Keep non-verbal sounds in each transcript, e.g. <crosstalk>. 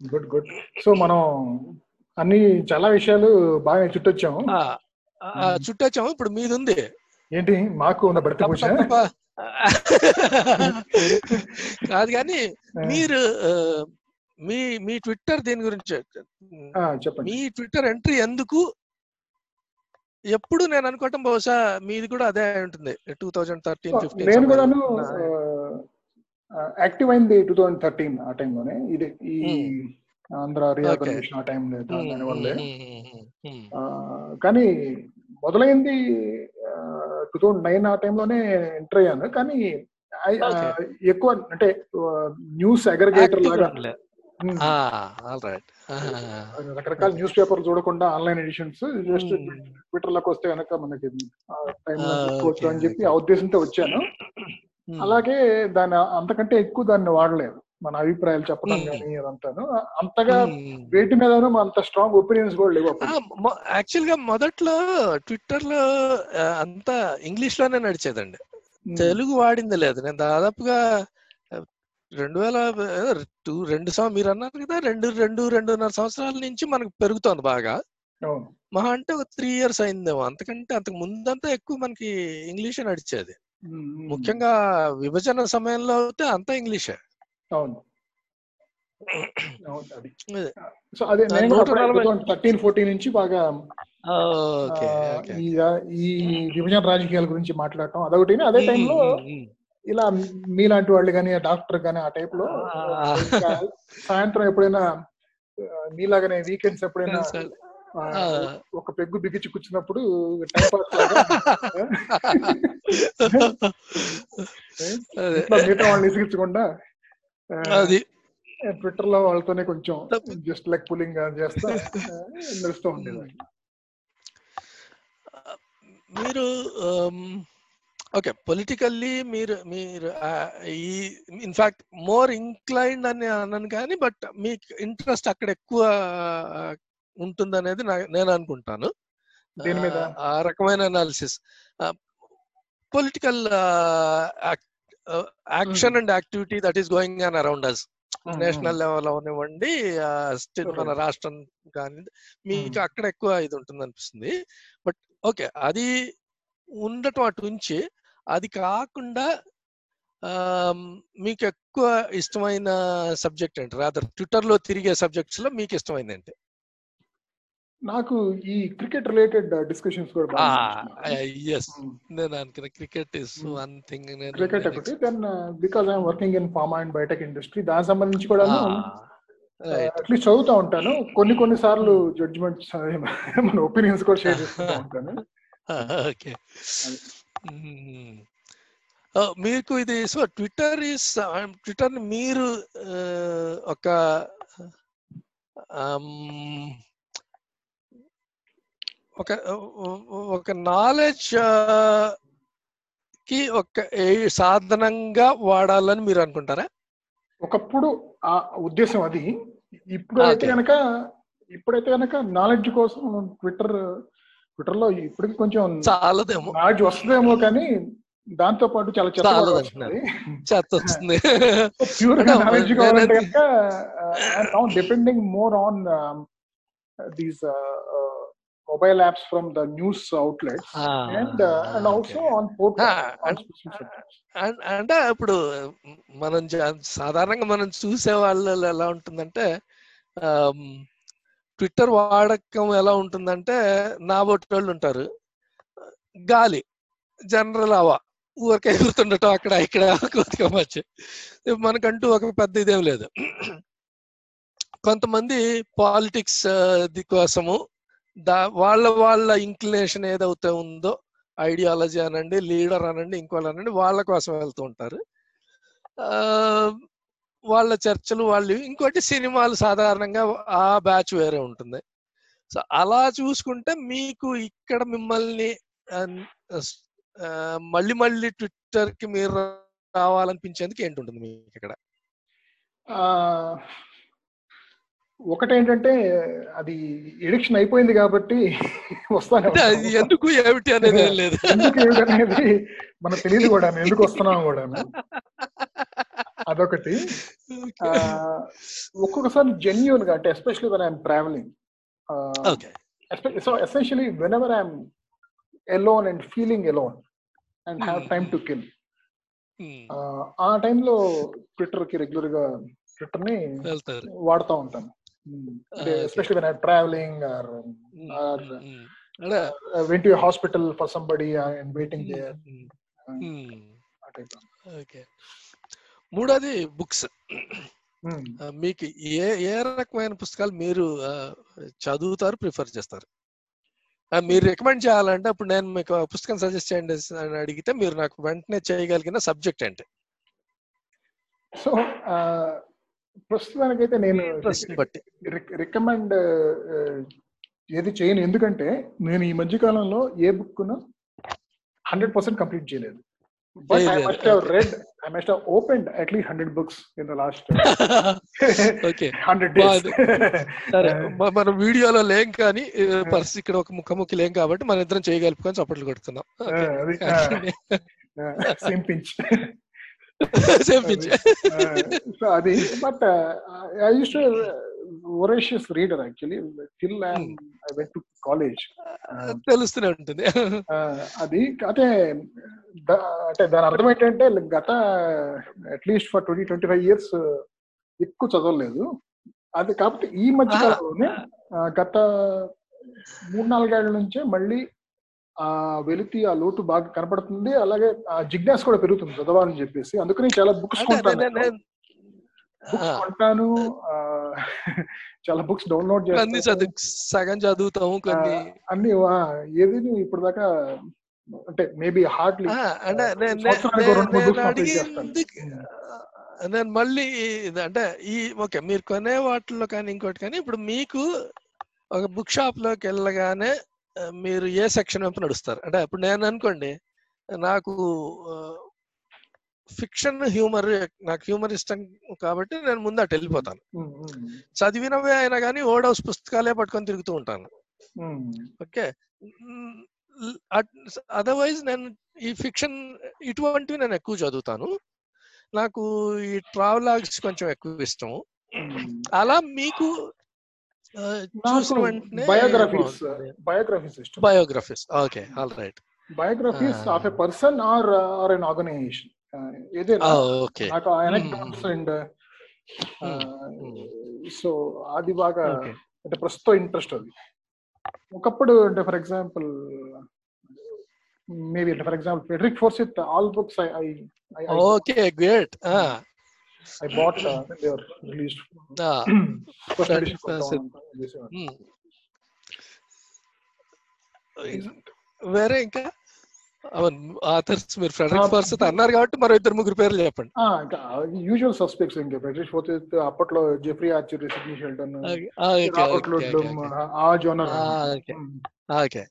Good good so మనం అన్ని చాలా విషయాలు బాగా చుట్టొచ్చాము. ఆ, చుట్టొచ్చాము. ఇప్పుడు మీది ఉంది ఏంటి? మాకు ఉన్న భర్తీ. <laughs> కాదు కానీ మీరు మీ మీ ట్విట్టర్ దీని గురించి? చెప్పండి. మీ ట్విట్టర్ ఎంట్రీ ఎందుకు? ఎప్పుడు నేను అనుకోవటం బహుశా మీది కూడా అదే ఉంటుంది టూ థౌజండ్ థర్టీన్ ఫిఫ్టీన్ నేను కూడాను యాక్టివ్ అయింది టూ థౌజండ్ థర్టీన్ ఆ టైంలోనే. ఇది ఈ ఆంధ్ర రీఆర్గనైజేషన్ ఆ టైం దానివల్లే కానీ మొదలైంది టూ థౌజండ్ నైన్ ఆ టైంలోనే ఎంటర్ అయ్యాను. కానీ. ఎక్కువ అంటే న్యూస్ అగ్రిగేటర్ లాగా రకరకాల న్యూస్ పేపర్ చూడకుండా ఆన్లైన్ ఎడిషన్స్ జస్ట్ ట్విట్టర్లోకి వస్తే కనుక మనకి okay, అని చెప్పి. ఆ ఉద్దేశంతో వచ్చాను. అలాగే దాని అంతకంటే ఎక్కువ దాన్ని వాడలేదు. మన అభిప్రాయాలు చెప్పడం. కానీ అదంతాను. అంతగా వేటి మీదను అంత స్ట్రాంగ్ ఒపీనియన్స్ కూడా లేవు యాక్చువల్గా మొదట్లో ట్విట్టర్లో అంతా ఇంగ్లీష్లోనే నడిచేదండి తెలుగు వాడింది లేదు. నేను దాదాపుగా రెండు వేల టూ రెండు మీరు అన్నారు కదా రెండు రెండు రెండున్నర సంవత్సరాల నుంచి మనకు పెరుగుతోంది బాగా. మహా అంటే ఒక త్రీ ఇయర్స్ అయిందేమో. అంతకంటే అంతకు ముందంతా ఎక్కువ మనకి ఇంగ్లీషే నడిచేది. ముఖ్యంగా విభజన సమయంలో అయితే అంతా ఇంగ్లీషే. అవును. <coughs> సో అదే థర్టీన్ ఫోర్టీన్ నుంచి బాగా ఈ విభజన రాజకీయాల గురించి మాట్లాడటం అదొకటి అదే టైంలో ఇలా మీలాంటి వాళ్ళు కానీ డాక్టర్ కానీ ఆ టైప్లో సాయంత్రం ఎప్పుడైనా మీలాగానే వీకెండ్స్ ఎప్పుడైనా. ఒక పెగ్గు బిగించి కూర్చున్నప్పుడు <laughs> మిగతా వాళ్ళని ఇసిగించకుండా ఆ, అది. ట్విట్టర్లో వాళ్ళతోనే కొంచెం జస్ట్ లైక్ పులింగ్ చేస్తా నడుస్తూ ఉండేది మీరు ఓకే పొలిటికల్లీ మీరు మీరు ఈ ఇన్ఫాక్ట్ మోర్ ఇంక్లైన్డ్ అని అన్నాను కానీ బట్ మీకు ఇంట్రెస్ట్ అక్కడ ఎక్కువ ఉంటుందనేది నేను అనుకుంటాను దేని మీద? ఆ, రకమైన analysis political action and activity that is going on around us national level అవనివ్వండి స్టేట్ మన. రాష్ట్రం కానీ మీకు అక్కడ ఎక్కువ ఇది ఉంటుంది అనిపిస్తుంది బట్ ఓకే అది ఉండటం అటు ఉంచి అది కాకుండా మీకు ఎక్కువ ఇష్టమైన సబ్జెక్ట్ ఏంటి? రాదర్ ట్విట్టర్లో తిరిగే సబ్జెక్ట్స్లో మీకు ఇష్టమైంది ఏంటి? నాకు ఈ క్రికెట్ రిలేటెడ్ డిస్కషన్స్ కూడా బాగా నచ్చుతున్నాయి. Yes um. నేను అనుకున్న cricket is Hmm. One thing cricket ఒకటి. Then because I'm working in pharma and biotech industry దానికి సంబంధించి కూడా అట్లీస్ట్ చదువుతా ఉంటాను. కొన్ని కొన్ని సార్లు జడ్జిమెంట్స్ మన ఒపీనియన్స్ కూడా షేర్ చేసుకుంటూ <laughs> ఉంటాను. ఓకే మీకు ఇది సో ట్విట్టర్ ఇస్ ట్విట్టర్ మీరు ఒక ఆమ్, ఒక ఒక నాలెడ్జ్కి ఒక ఏ- సాధనంగా వాడాలని మీరు అనుకుంటారా? ఒకప్పుడు ఆ ఉద్దేశం అది. ఇప్పుడు అయితే. కనుక ఇప్పుడైతే కనుక నాలెడ్జ్ కోసం ట్విట్టర్ ట్విట్టర్లో ఇప్పటికి కొంచెం చాలదేమో. నాలెడ్జ్ వస్తుందేమో కానీ దాంతో పాటు చాలా చెత్త. వస్తుంది. చెత్త వస్తుంది. ప్యూర్ నాలెడ్జ్ కావాలంటే కనుక depending more on these mobile apps from the news outlets Ah, and and also okay. On port Ah, and- అంటే ఇప్పుడు మనం సాధారణంగా మనం చూసే వాళ్ళలో ఎలా ఉంటుందంటే ట్విట్టర్ వాడకం ఎలా ఉంటుందంటే నా వాళ్ళు ఉంటారు. గాలి జనరల్ అవా ఊరికే ఎగురుతుండటం అక్కడ ఇక్కడ కొద్దిగా మధ్య. మనకంటూ ఒక పెద్ద ఇదేం లేదు. కొంతమంది పాలిటిక్స్ కోసము దా వాళ్ళ వాళ్ళ ఇంక్లినేషన్ ఏదైతే ఉందో ఐడియాలజీ అనండి లీడర్ అనండి ఇంకోళ్ళు అనండి వాళ్ళ కోసం వెళ్తూ ఉంటారు. వాళ్ళ చర్చలు వాళ్ళు ఇంకోటి సినిమాలు సాధారణంగా ఆ బ్యాచ్ వేరే ఉంటుంది. సో అలా చూసుకుంటే మీకు ఇక్కడ మిమ్మల్ని మళ్ళీ మళ్ళీ ట్విట్టర్కి మీరు రావాలనిపించేందుకు ఏంటి ఉంటుంది మీకు ఇక్కడ? ఒకటేంటంటే అది ఎడిక్షన్ అయిపోయింది కాబట్టి <laughs> వస్తానే. ఎందుకు ఏమిటి అనేది లేదు. <laughs> ఎందుకు ఏమిటి అనేది మనకు తెలియదు కూడా ఎందుకు వస్తున్నాం కూడా అదొకటి. ఆ, ఒక్కొక్కసారి జెన్యున్గా అంటే especially when I'm travelling so essentially whenever I'm alone and feeling alone and have time to kill ఆ టైంలో ట్విట్టర్కి రెగ్యులర్గా ట్విట్టర్ని వాడుతూ ఉంటాను. Okay. Especially when I travelling or Mm, Or- mm, mm. అంటే went hospital for somebody and waiting there okay మూడోది books. మీకు ఏ ఏ రకమైన పుస్తకాలు మీరు చదువుతారు ప్రిఫర్ చేస్తారు? మీరు రికమెండ్ చేయాలంటే అప్పుడు నేను మీకు పుస్తకం సజెస్ట్ చేయండి అని అడిగితే మీరు నాకు వెంటనే చేయగలిగిన సబ్జెక్ట్ ఏంటి? సో ప్రస్తుతానికైతే నేను రికమెండ్ ఏది చేయను. ఎందుకంటే నేను ఈ మధ్య కాలంలో ఏ బుక్ హండ్రెడ్ పర్సెంట్ కంప్లీట్ చేయలేదు. బట్ ఐ చేయలేదు, must have okay. Read I must have opened at least hundred books in the last okay. Hundred days <laughs> సరే <laughs> మ- మనం వీడియోలో లేం కానీ పరిస్థితి ఇక్కడ ఒక ముఖముఖి లేం కాబట్టి మన ఇద్దరం చేయగలుపుకొని చప్పట్లు కొడుతున్నాం. <laughs> సో అది but I use to voracious reader actually till I went to college తెలుస్తూనే ఉంటుంది. అది అంటే అంటే దాని అర్థం ఏంటంటే గత at least for twenty twenty five years ఎక్కువ చదవలేదు. అది కాకపోతే ఈ మధ్య. కాలంలోనే ఆ, గత మూడు నాలుగేళ్ళ నుంచే మళ్ళీ ఆ వెలితి ఆ లోటు బాగా కనపడుతుంది. అలాగే ఆ జిజ్ఞాస కూడా పెరుగుతుంది చదవాలని చెప్పేసి. అందుకని చాలా బుక్స్ కొంటాను. బుక్స్ కొంటాను. చాలా బుక్స్ డౌన్లోడ్ చేస్తాను. సగం చదువుతాము కొన్ని. అన్ని ఏది నువ్వు ఇప్పుడు దాకా అంటే మేబీ హార్డ్లీ నేను- మళ్ళీ అంటే ఈ ఓకే మీరు కొనే వాటిల్లో కానీ ఇంకోటి కానీ ఇప్పుడు మీకు ఒక బుక్ షాప్లోకి వెళ్ళగానే మీరు ఏ సెక్షన్ వైపు నడుస్తారు? అంటే ఇప్పుడు నేను అనుకోండి నాకు ఫిక్షన్ హ్యూమర్ నాకు హ్యూమర్ ఇష్టం కాబట్టి నేను ముందు అటు వెళ్ళిపోతాను. చదివినవే అయినా కానీ ఓడ్ హౌస్ పుస్తకాలే పట్టుకొని తిరుగుతూ ఉంటాను. ఓకే? అదర్వైజ్ నేను ఈ ఫిక్షన్ ఇటువంటివి నేను ఎక్కువ చదువుతాను. నాకు ఈ ట్రావెలాగ్స్ కొంచెం ఎక్కువ ఇష్టం. అలా మీకు చూసిన నాకు వెంటనే బయోగ్రఫీస్ బయోగ్రఫీస్ ఇష్టం. Biographies okay all right biographies. Of a person or or an organisation ఏదైనా. ఓకే నాకు anecdotes అండ్ సో అది బాగా అంటే ప్రస్తుతం ఇంట్రెస్ట్ అది. ఒకప్పుడు అంటే ఫర్ ఎగ్జాంపుల్ మేబీ అంటే for example Frederick Forsyth all books I I okay great I bought whatever released first Frederick edition Forsyth. వేరే ఇంకా? అవును ఆథర్స్ మీరు ఫ్రెడరిక్ Ah, ఫోర్సిత్ అన్నారు కాబట్టి మరో ఇద్దరు ముగ్గురు పేర్లు చెప్పండి. యూజువల్ సస్పెక్ట్స్ ఇంకా. ఫెడరిక్ ఫోర్సిత్ అప్పట్లో Jeffrey Archer Sidney Sheldon ah, okay. ఆ genre Ah. Okay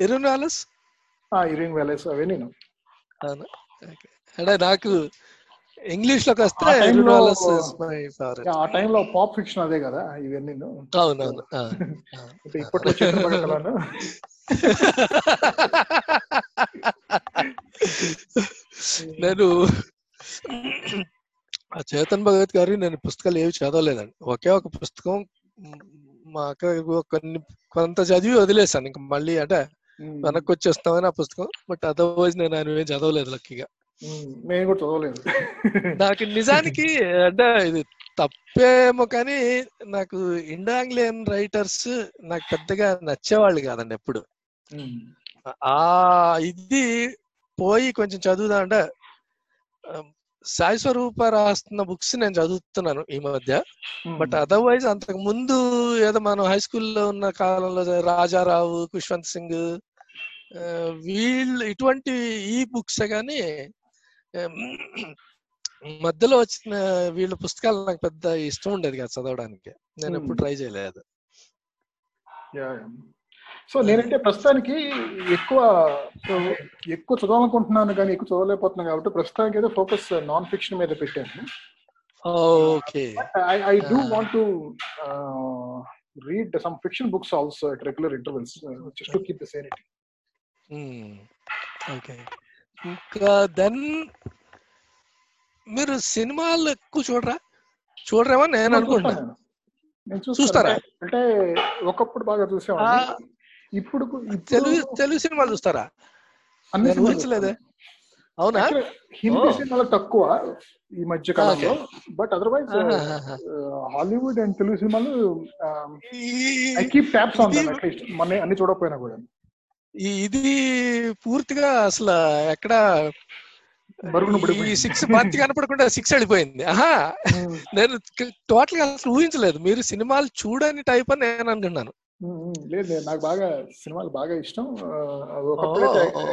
Irving Wallace Irving Wallace అవన్నీ అవునా? Okay. అంటే నాకు ఇంగ్లీష్లోకి వస్తే ఆ టైంలో పాప్ ఫిక్షన్ అదే కదా ఇవన్నీ అవునవును ఇప్పట్లో నేను ఆ చేతన్ భగత్ గారి నేను పుస్తకాలు ఏవి చదవలేదండి. ఒకే ఒక పుస్తకం మ్, మా అక్క కొన్ని కొంత చదివి వదిలేసాను ఇంకా మళ్ళీ అంటే వెనక్కి వచ్చేస్తామని ఆ పుస్తకం బట్ అదర్వైజ్ నేను ఆయన ఏం చదవలేదు లక్కీగా. నేను కూడా చదవలేదు. నాకు నిజానికి అంటే ఇది తప్పేమో కానీ నాకు ఇండాంగ్లియన్ రైటర్స్ నాకు పెద్దగా నచ్చేవాళ్ళు కాదండి ఎప్పుడు. ఆ ఇది పోయి కొంచెం చదువుదా అంటే సాయి స్వరూప రాస్తున్న బుక్స్ నేను చదువుతున్నాను ఈ మధ్య. బట్ అదర్వైజ్ అంతకు ముందు ఏదో మనం హై స్కూల్లో ఉన్న కాలంలో రాజారావు కుష్వంత్ సింగ్ వీళ్ళు ఇటువంటి ఈ బుక్స్ కానీ మధ్యలో వచ్చిన వీళ్ళ పుస్తకాలు నాకు పెద్ద ఇష్టం ఉండేది కదా చదవడానికి. నేను ఎప్పుడు Hmm. ట్రై చేయలేదు. సో నేనంటే ప్రస్తుతానికి ఎక్కువ ఎక్కువ చదవాలనుకుంటున్నాను కానీ ఎక్కువ చదవలేకపోతున్నాను కాబట్టి ప్రస్తుతానికి అయితే ఫోకస్ నాన్ ఫిక్షన్ మీద పెట్టాను. Okay. I I do. Want to read some fiction books also at regular intervals just to keep the sanity okay ఇంకా దెన్ మీరు సినిమాలు ఎక్కువ చూడరా చూడరేమో నేను అనుకుంటా చూస్తాను నేను. నేను చూస్తాను. చూస్తారా? అంటే ఒకప్పుడు బాగా చూసేవాడిని ఇప్పుడు తెలుగు తెలుగు సినిమాలు చూస్తారా నేను ఊహించలేదే చూస్తాను. అవునా హిందీ. సినిమాలు తక్కువ ఈ మధ్య కాలంలో but otherwise. Hollywood and Telugu సినిమాలు ఈ- ఐ కీప్ ట్యాప్స్ ఆన్ ఇది- దమ్ అట్లీస్ట్ మన అన్ని చూడకపోయినా కూడా ఇది పూర్తిగా అసలు ఎక్కడ ఈ. సిక్స్ బంతి కనపడకుండా సిక్స్ వెళ్ళిపోయింది. ఆహా! నేను టోటల్గా అసలు ఊహించలేదు. మీరు సినిమాలు చూడని టైప్ అని నేను అనుకున్నాను. లేదు లేదు. నాకు బాగా సినిమాలు బాగా ఇష్టం.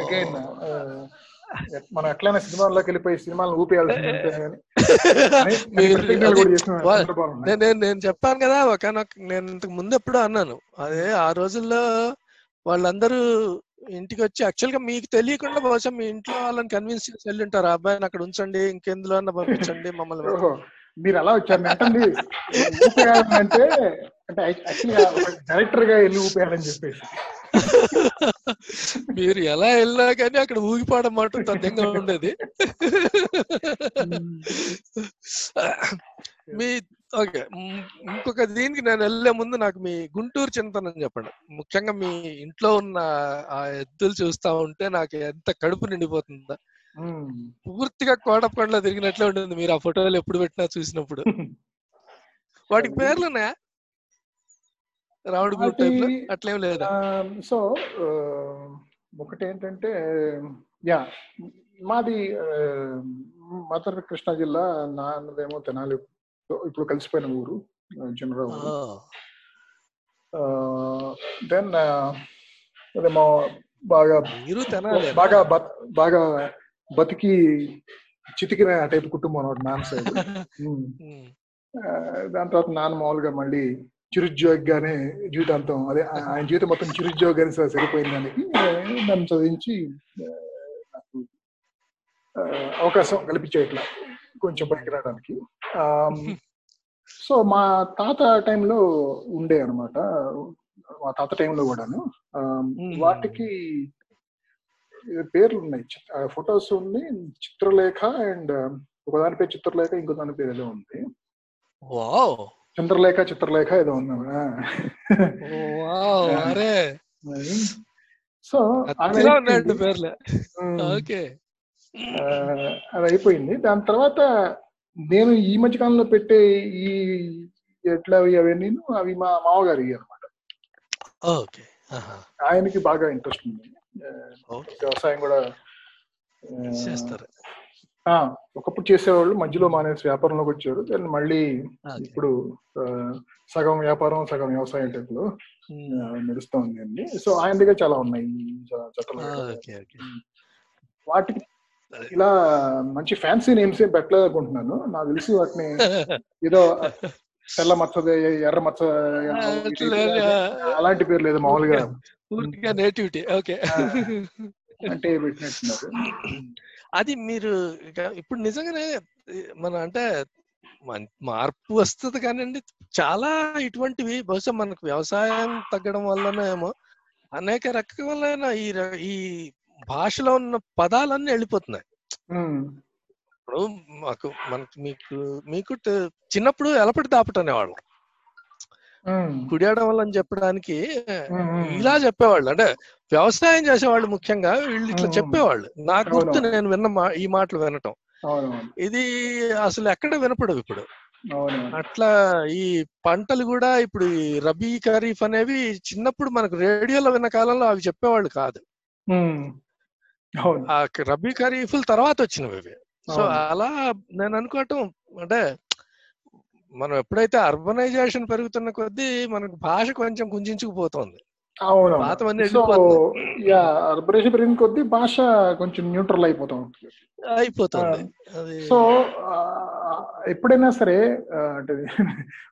అగైన్ మనం ఎట్లయినా సినిమాల్లోకి వెళ్ళిపోయి సినిమాలను ఊపేయాల్సింది. <laughs> నేను చెప్పాను కదా ఒకనొక నేను ఇంతకు ముందు ఎప్పుడో అన్నాను. అదే ఆ రోజుల్లో వాళ్ళందరూ ఇంటికి వచ్చి యాక్చువల్గా మీకు తెలియకుండా బహుశా మీ ఇంట్లో వాళ్ళని కన్విన్స్ చేసి వెళ్ళి ఉంటారు అబ్బాయిని అక్కడ ఉంచండి ఇంకెందులో అన్న పంపించండి మమ్మల్ని మీరు అలా వచ్చారు. అంటే అంటే డైరెక్టర్గా వెళ్ళి ఊపేయాలని చెప్పేసి. మీరు ఎలా వెళ్ళినా కానీ అక్కడ ఊగిపోవడం మాట తథ్యంగా ఉండేది. మీ ఓకే. ఇంకొక దీనికి నేను వెళ్ళే ముందు నాకు మీ గుంటూరు చింతనం చెప్పండి. ముఖ్యంగా మీ ఇంట్లో ఉన్న ఆ ఎద్దులు చూస్తా ఉంటే నాకు ఎంత కడుపు నిండిపోతుందా. పూర్తిగా కోటప్పకొండలో తిరిగినట్లే ఉంటుంది. మీరు ఆ ఫోటోలు ఎప్పుడు పెట్టినా చూసినప్పుడు. వాటికి పేర్లు ఉన్నాయా రావుడి టైప్లో అట్లేం లేదా? సో ఒకటి ఏంటంటే యా మాది మదర్ కృష్ణా జిల్లా నాన్నదేమో తెనాలి. ఇప్పుడు కలిసిపోయిన ఊరు జనరావు దెన్ బాగా మీరు తినాలి. బాగా బత్- బాగా బతికి చితికిన టైప్ కుటుంబం అన్నమాట నాన్న సైడ్ <laughs> దాని తర్వాత నాన్న మామూలుగా మళ్ళీ చిరుద్యోగిగానే జీవితాంతం అదే ఆయన జీవితం మొత్తం చిరుద్యోగాన్ని స- సరిపోయిన దానికి. నన్ను చదివించి నాకు అవకాశం కల్పించే ఇట్లా కొంచెం పైకి రావడానికి సో మా తాత టైంలో ఉండే అనమాట మా తాత టైంలో కూడాను. వాటికి పేర్లు ఉన్నాయి ఫొటోస్ ఉన్నాయి. చిత్రలేఖ అండ్ ఒకదాని పేరు చిత్రలేఖ ఇంకో దాని పేరు ఏదో ఉంది. వావ్! చంద్రలేఖ చిత్రలేఖ ఏదో ఉంది సో పేర్లు. ఓకే. అది అయిపోయింది. దాని తర్వాత నేను ఈ మధ్య కాలంలో పెట్టే ఈ ఎట్లా అవి అవన్నీ అవి మా మామగారి అనమాట ఆయనకి బాగా ఇంట్రెస్ట్ ఉంది. వ్యవసాయం కూడా చేస్తారు. ఆ, ఒకప్పుడు చేసేవాళ్ళు మధ్యలో మానేసి వ్యాపారంలోకి వచ్చారు దాన్ని మళ్ళీ ఇప్పుడు సగం వ్యాపారం సగం వ్యవసాయం టైప్లో ఆ, నడుస్తూ ఉంది అండి. సో ఆయన దగ్గర చాలా ఉన్నాయి వాటికి ఇలా మంచి ఫ్యాన్సీ నేమ్స్ ఏం పెట్టలేదు అనుకుంటున్నాను. నాకు తెలిసి వాటిని <laughs> ఏదో తెల్ల మచ్చది ఎర్ర మచ్చ అలాంటి పేర్లు ఏదో మామూలుగా. Nativity okay. అంటే పెట్టినట్టున్నారు. అది మీరు ఇప్పుడు నిజంగానే మన అంటే మార్పు వస్తుంది కానివ్వండి చాలా ఇటువంటివి బహుశా మనకు వ్యవసాయం తగ్గడం వల్లనే ఏమో అనేక రకాలైన ఈ భాషలో ఉన్న పదాలన్నీ వెళ్ళిపోతున్నాయి. ఇప్పుడు మాకు మనకు మీకు మీకు చిన్నప్పుడు ఎలపటి దాపట అనేవాళ్ళం. కుడియడం అని చెప్పడానికి. ఇలా చెప్పేవాళ్ళు. అంటే వ్యవసాయం చేసేవాళ్ళు ముఖ్యంగా వీళ్ళు ఇట్లా. చెప్పేవాళ్ళు. నాకు గుర్తు. నేను విన్న మా- ఈ మాటలు వినటం. ఇది అసలు ఎక్కడ వినపడవు ఇప్పుడు. అట్లా ఈ పంటలు కూడా ఇప్పుడు రబీ ఖరీఫ్ అనేవి చిన్నప్పుడు మనకు రేడియోలో విన్న కాలంలో అవి చెప్పేవాళ్ళు కాదు. ఆ రబీ ఖరీఫ్ల తర్వాత వచ్చినవి ఇవి. సో. అలా నేను అనుకోవటం అంటే మనం ఎప్పుడైతే అర్బనైజేషన్ పెరుగుతున్న కొద్దీ మనకు భాష కొంచెం కుంచుకుపోతుంది అవును అర్బరేషన్ పెరిగిన కొద్దీ భాష కొంచెం న్యూట్రల్ అయిపోతా ఉంటుంది అయిపోతుంది సో ఎప్పుడైనా సరే అంటే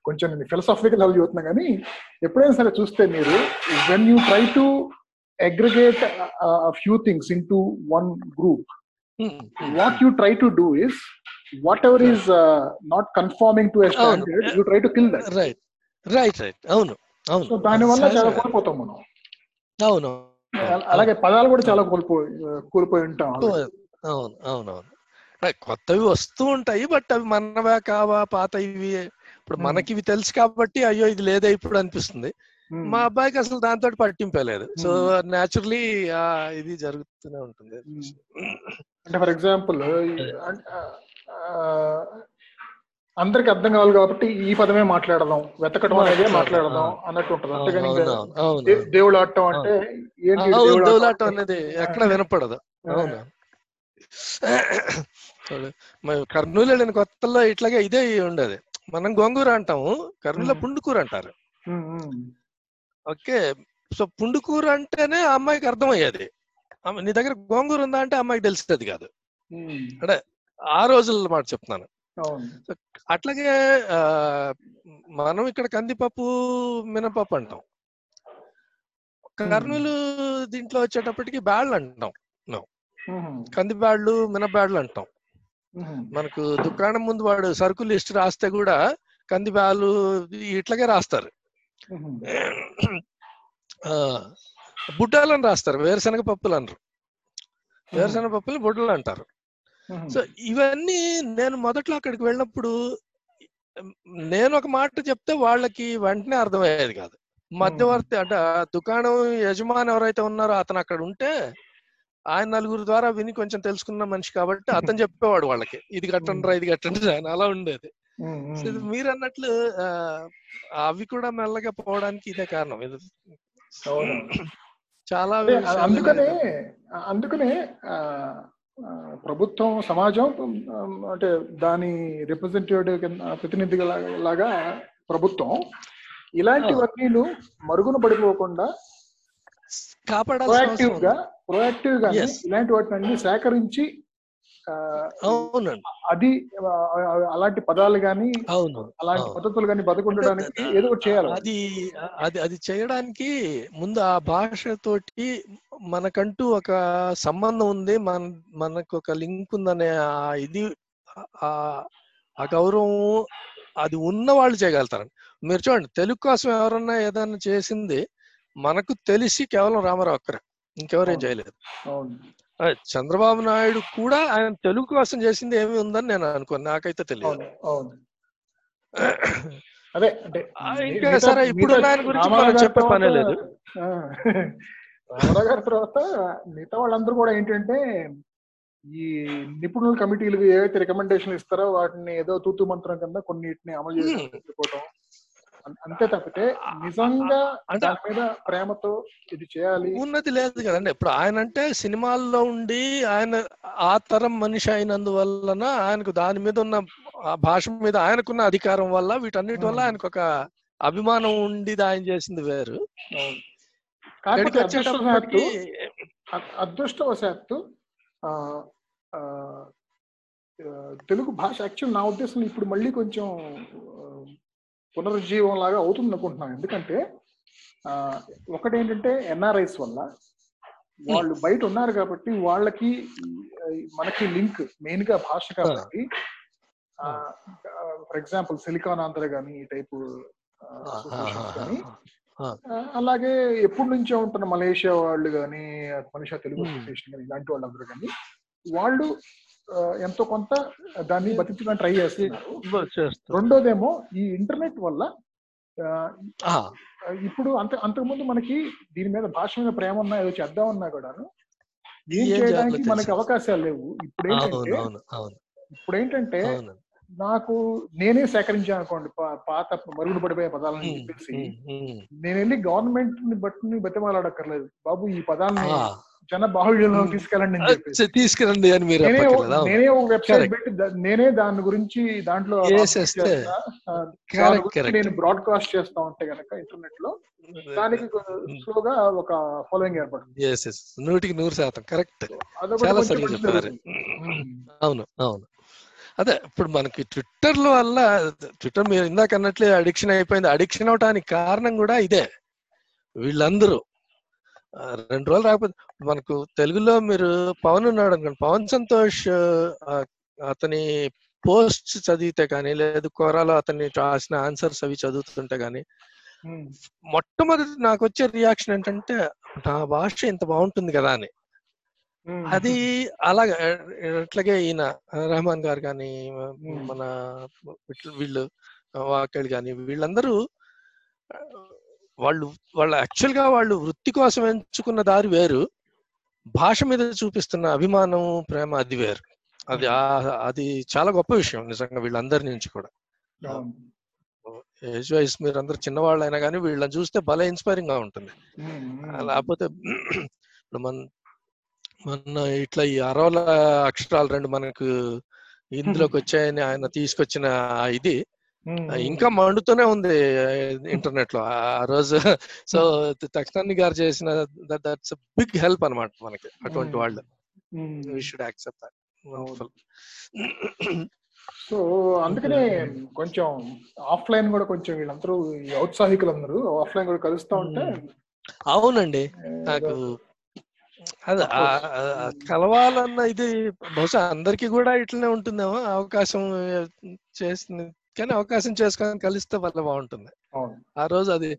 కొంచెం ఫిలసాఫికల్ లెవెల్ చూస్తున్నా కానీ ఎప్పుడైనా సరే చూస్తే మీరు when you try to aggregate few things into one group what you try to do is whatever is not conforming to a standard you try to kill that right right right అవును. అవును. So దానివల్ల చాలా. కోల్పోతాం మనం. అవును. అలాగే పదాలు కూడా చాలా కోల్పో కోల్పోయి ఉంటాం అవును అవును అవును. కొత్తవి వస్తూ ఉంటాయి బట్ అవి మనవా కావా పాత ఇవి ఇప్పుడు Hmm. మనకి ఇవి తెలుసు కాబట్టి అయ్యో ఇది లేదే ఇప్పుడు అనిపిస్తుంది. మా అబ్బాయికి అసలు దాంతో పట్టింపే లేదు. సో. న్యాచురలీ ఇది జరుగుతూనే ఉంటుంది అంటే ఫర్ ఎగ్జాంపుల్ అందరికి అర్థం కావాలి కాబట్టి ఈ పదమే మాట్లాడదాం. వెతకడం అనేది మాట్లాడదాం. అన్నట్టు ఉంటుంది అంతేగాని. దేవుడు ఆడటం అంటే ఏంటి దేవుడు దేవులాటం ఆడటం? అనేది ఎక్కడ వినపడదు. అవును. కర్నూలు వెళ్ళిన కొత్తలో ఇట్లాగే ఇదే ఉండేది. మనం గోంగూర అంటాము కర్నూలులో Hmm. పుండుకూర అంటారు. ఓకే. సో పుండుకూర అంటేనే అమ్మాయికి అర్థమయ్యేది. నీ దగ్గర గోంగూర ఉందా అంటే అమ్మాయికి తెలిసేది కాదు. ఉమ్, ఆ రోజుల మాట చెప్తున్నాను. అట్లాగే మనం ఇక్కడ కందిపప్పు మినపప్పు అంటాం. కర్నూలు దీంట్లో వచ్చేటప్పటికి బ్యాళ్ళు అంటాం కంది బ్యాళ్ళు మినబ్యాళ్ళు అంటాం. మనకు దుకాణం ముందు వాడు సరుకు లిస్ట్ రాస్తే కూడా కంది బ్యాళ్ళు ఇట్లాగే రాస్తారు. బుడ్డాలని రాస్తారు వేరుశనగ పప్పులు అనరు. వేరుశనగ పప్పులు బుడ్డలు అంటారు. సో ఇవన్నీ నేను మొదట్లో అక్కడికి వెళ్ళినప్పుడు నేను ఒక మాట చెప్తే వాళ్ళకి వెంటనే అర్థమయ్యేది కాదు. మధ్యవర్తి అంటే దుకాణం యజమాని ఎవరైతే ఉన్నారో అతను అక్కడ ఉంటే ఆయన నలుగురు ద్వారా విని కొంచెం తెలుసుకున్న మనిషి కాబట్టి అతను చెప్పేవాడు వాళ్ళకి ఇది కట్టండి రా ఇది కట్టండి రా అని అలా ఉండేది. మీరు అన్నట్లు ఆ, అవి కూడా మెల్లగా పోవడానికి ఇదే కారణం. ఇది అవును. చాలా అందుకనే అందుకనే ప్రభుత్వం సమాజం అంటే దాని రిప్రజెంటేటివ్ కింద ప్రతినిధిగా లాగా- ప్రభుత్వం ఇలాంటివన్నీను మరుగున పడిపోకుండా కాపాడాల్సిన ప్రొయాక్టివ్ అవసరం గా. ప్రొయాక్టివ్గా. ఇలాంటి వాటిని సేకరించి అవునండి. అది అలాంటి పదాలు గాని అవును అలాంటి. పద్ధతులు గాని బతుకుండడానికి ఏదో చేయాలి. అది అది అది చేయడానికి ముందు ఆ భాష తోటి మనకంటూ ఒక సంబంధం ఉంది. మన మనకు ఒక లింక్ ఉందనే ఆ ఇది ఆ గౌరవం అది ఉన్న వాళ్ళు చేయగలుగుతారండి. మీరు చూడండి తెలుగు కోసం ఎవరన్నా ఏదైనా చేసింది మనకు తెలిసి కేవలం రామారావు ఒక్కరే. ఇంకెవరేం. చేయలేదు. చంద్రబాబు నాయుడు కూడా ఆయన తెలుగు కోసం చేసింది ఏమి ఉందని నేను అనుకోను నాకైతే తెలియదు అదే అంటే ఇంకా సరే ఇప్పుడు ఆయన గురించి మనం చెప్పే పనే లేదు రామారావు గారి తర్వాత మిగతా వాళ్ళందరూ కూడా ఏంటంటే ఈ నిపుణుల కమిటీలు ఏవైతే రికమెండేషన్ ఇస్తారో వాటిని ఏదో తూతు మంత్రం కింద కొన్నిటిని అమలు చేసి. వెళ్ళిపోవడం. అం- అంతే తప్పితే నిజంగా అంటే దాని మీద ప్రేమతో ఇది చేయాలి. ఉన్నది లేదు కదండి. ఇప్పుడు ఆయన అంటే సినిమాల్లో ఉండి ఆయన ఆ తరం మనిషి అయినందువలన ఆయనకు దాని మీద ఉన్న ఆ భాష మీద ఆయనకున్న అధికారం వల్ల వీటన్నిటి వల్ల. ఆయనకు ఒక అభిమానం ఉండి ఆయన చేసింది వేరు. కాకపోతే అదృష్టవశాత్తు తెలుగు భాష యాక్చువల్ నా ఉద్దేశం ఇప్పుడు మళ్ళీ కొంచెం పునరుజ్జీవం లాగా అవుతుంది అనుకుంటున్నాను ఎందుకంటే ఆ, ఒకటేంటంటే ఎన్ఆర్ఐస్ వల్ల వాళ్ళు బయట ఉన్నారు కాబట్టి వాళ్ళకి మనకి లింక్ మెయిన్గా భాష కాబట్టి ఫర్ ఎగ్జాంపుల్ సిలికాన్ ఆంధ్ర కానీ ఈ టైపు కానీ అలాగే ఎప్పటి నుంచో ఉంటున్న మలేషియా వాళ్ళు కానీ మలేషియా తెలుగు Hmm. అసోసియేషన్ కానీ ఇలాంటి వాళ్ళందరూ కానీ వాళ్ళు ఎంతో కొంత దాన్ని బతికించడానికి ట్రై చేస్తున్నారు. చేస్తారు రెండోదేమో ఈ ఇంటర్నెట్ వల్ల ఇప్పుడు అంత అంతకుముందు మనకి దీని మీద భాష మీద ప్రేమ ఉన్నా ఏదో చేద్దామన్నా కూడాను ఏం చేయడానికి మనకి. అవకాశాలు లేవు. ఇప్పుడు ఏంటంటే ఇప్పుడు ఏంటంటే నాకు నేనే సేకరించాను అనుకోండి పాత మరుగుడు పడిపోయే పదాలని చెప్పేసి. నేను వెళ్ళి గవర్నమెంట్ని బట్టి బతిమాలాడక్కర్లేదు. బాబు ఈ పదాన్ని ఆ, జన బాహుళ్యంలో. తీసుకెళ్ళండి అని చెప్పేసి. వచ్చి తీసుకురండి అని మీరు నేనే ఒక వెబ్సైట్. పెట్టి నేనే దాని గురించి దాంట్లో. నేను బ్రాడ్కాస్ట్ చేస్తా ఉంటే గనక ఇంటర్నెట్లో దానికి స్లోగా ఒక ఫాలోయింగ్ ఏర్పడుతుంది. నూటికి నూరు శాతం. కరెక్ట్ చాలా చెప్పారు. అవును అవును. అదే ఇప్పుడు మనకి ట్విట్టర్లో వల్ల ట్విట్టర్ మీరు ఇందాక అన్నట్లే అడిక్షన్ అయిపోయింది. అడిక్షన్ అవటానికి కారణం కూడా ఇదే. వీళ్ళందరూ రెండు రోజులు రాకపోతే మనకు తెలుగులో మీరు పవన్ ఉన్నాడు అనుకోండి పవన్ సంతోష్ అతని పోస్ట్ చదివితే కానీ లేదు కోరాలో అతన్ని రాసిన ఆన్సర్స్ అవి చదువుతుంటే కానీ. మొట్టమొదటి నాకు వచ్చే రియాక్షన్ ఏంటంటే నా భాష ఇంత బాగుంటుంది కదా అని అది అలాగే అట్లాగే ఈయన రెహమాన్ గారు కానీ. మన వీళ్ళు- వాకేళ్ళు కానీ వీళ్ళందరూ వాళ్ళు వాళ్ళ యాక్చువల్గా వాళ్ళు వృత్తి కోసం ఎంచుకున్న దారి వేరు. భాష మీద చూపిస్తున్న అభిమానం ప్రేమ అది వేరు. అది అది చాలా గొప్ప విషయం నిజంగా వీళ్ళందరి నుంచి కూడా. ఏజ్ వైస్ మీరు అందరు చిన్నవాళ్ళు అయినా కానీ వీళ్ళని చూస్తే భలే ఇన్స్పైరింగ్గా ఉంటుంది. లేకపోతే మన మన ఇట్లా ఈ అరవల అక్షరాలు రెండు మనకు <laughs> ఇందులోకి వచ్చాయని ఆయన తీసుకొచ్చిన ఇది. ఇంకా మండుతూనే ఉంది ఇంటర్నెట్లో ఆ రోజు సో తక్షణాన్ని గారు చేసిన దట్స్ బిగ్ హెల్ప్ అన్నమాట మనకి అటువంటి. వాళ్ళు. వీ షుడ్ యాక్సెప్ట్ సో అందుకనే కొంచెం ఆఫ్లైన్ కూడా కొంచెం వీళ్ళందరూ ఔత్సాహికులు అందరూ ఆఫ్లైన్ కూడా కలుస్తా ఉంటే అవునండి. నాకు అది కలవాలన్న ఇది బహుశా అందరికి కూడా ఇట్లనే ఉంటుందేమో అవకాశం చేసింది కానీ అవకాశం చేసుకొని కలిస్తే వల్ల బాగుంటుంది. ఆ రోజు అది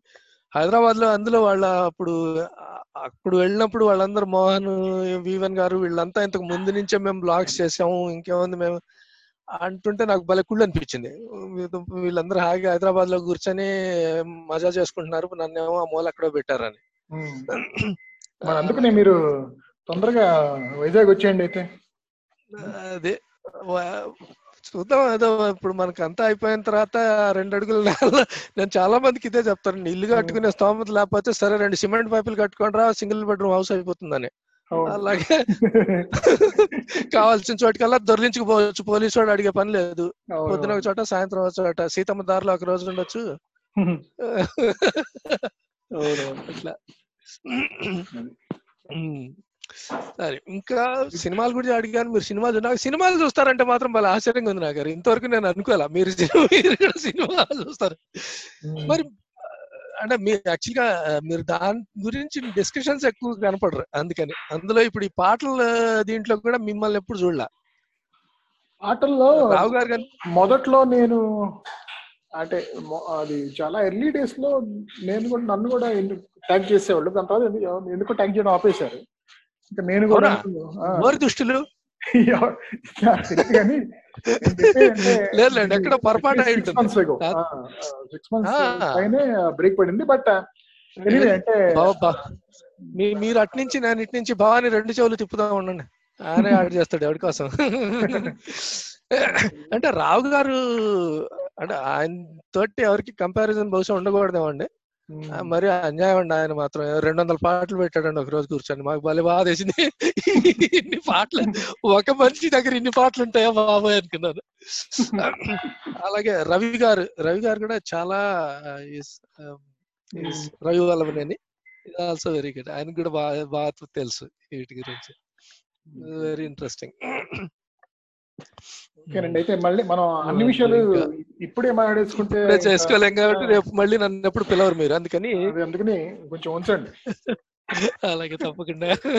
హైదరాబాద్లో అందులో వాళ్ళ అప్పుడు అప్పుడు వెళ్ళినప్పుడు వాళ్ళందరూ మోహన్ వీవన్ గారు వీళ్ళంతా ఇంతకు ముందు నుంచే మేము బ్లాగ్స్ చేసాము ఇంకేముంది మేము అంటుంటే నాకు భలే కుళ్ళు అనిపించింది. వీళ్ళు- వీళ్ళందరూ హాయిగా హైదరాబాద్లో కూర్చొని మజా చేసుకుంటున్నారు నన్నేమో ఆ మూల ఎక్కడో పెట్టారని. అందుకనే మీరు తొందరగా వైజాగ్ వచ్చేయండి అయితే. అదే చూద్దాం ఏదో ఇప్పుడు మనకు అంతా అయిపోయిన తర్వాత రెండు అడుగుల నేల నేను చాలా మందికి ఇదే చెప్తాను. ఇల్లు కట్టుకునే స్తోమత లేకపోతే సరే రెండు సిమెంట్ పైపులు కట్టుకోండి రా సింగిల్ బెడ్రూమ్ హౌస్ అయిపోతుందని. అలాగే <laughs> కావాల్సిన చోటుకల్లా దొర్లించుకుపోవచ్చు. పోలీసు వాడు అడిగే పని లేదు. పొద్దున ఒక చోట సాయంత్రం ఒక చోట సీతమ్మ దారిలో ఒక రోజు ఉండొచ్చు. <laughs> <laughs> అవునవును. సరే ఇంకా సినిమాల గురించి అడిగాను మీరు సినిమాలు నాకు సినిమాలు చూస్తారంటే మాత్రం భలే ఆశ్చర్యంగా ఉంది నాకు ఇంతవరకు నేను అనుకోలే మీరు సినిమాలు చూస్తారు. మరి అంటే మీరు యాక్చువల్గా మీరు దాని గురించి డిస్కషన్స్ ఎక్కువ కనపడరు అందుకని. అందులో ఇప్పుడు ఈ పాటల దీంట్లో కూడా మిమ్మల్ని ఎప్పుడు చూడలే? ఆటల్లో రావు గారు మొదట్లో నేను అంటే అది చాలా ఎర్లీ డేస్లో నేను కూడా నన్ను కూడా ట్యాగ్ చేసేవాళ్ళు. దాని తర్వాత ఎందు- ఎందుకో ట్యాగ్ చేయడం ఆపేశారు? ఇంకా నేను కూడా ఎవరి దుష్టులు? కానీ లేదులేండి, ఎక్కడో పొరపాటు months ఆ. పైనే బ్రేక్ పడింది బట్ అంటే మీరు అటు నుంచి నేను ఇటు నుంచి భవాని రెండు చెవులు తిప్పుతా ఉండండి. ఆయనే యాడ్ <laughs> చేస్తాడు ఎవరి కోసం. <laughs> అంటే రావు గారు అంటే ఆయన తోటి ఎవరికి కంపారిజన్ బహుశా ఉండకూడదేమో అండి. ఉమ్, ఆ, మరి అన్యాయం అండి ఆయన మాత్రం. రెండు వందల పాటలు పెట్టాడండి ఒక రోజు కూర్చొని. మాకు భలే బాధ వేసింది. ఇన్ని పాటలు. ఒక మనిషి దగ్గర ఇన్ని పాటలు ఉంటాయా బాబాయ్ అనుకున్నాను. అలాగే రవి గారు. రవి గారు కూడా చాలా Ravi Vallabhaneni. Also very good ఆయన కూడా బాగా బాగా తెలుసు వీటి గురించి. వెరీ ఇంట్రెస్టింగ్ ఓకేనండి అయితే మళ్ళీ మనం అన్ని విషయాలు ఇప్పుడే మాట్లాడేసుకుంటే చేసుకోలేం కాబట్టి రేపు మళ్ళీ నన్ను ఎప్పుడు పిలవరు మీరు. అందుకని అది అందుకని కొంచెం ఉంచండి. <laughs> అలాగే తప్పకుండా.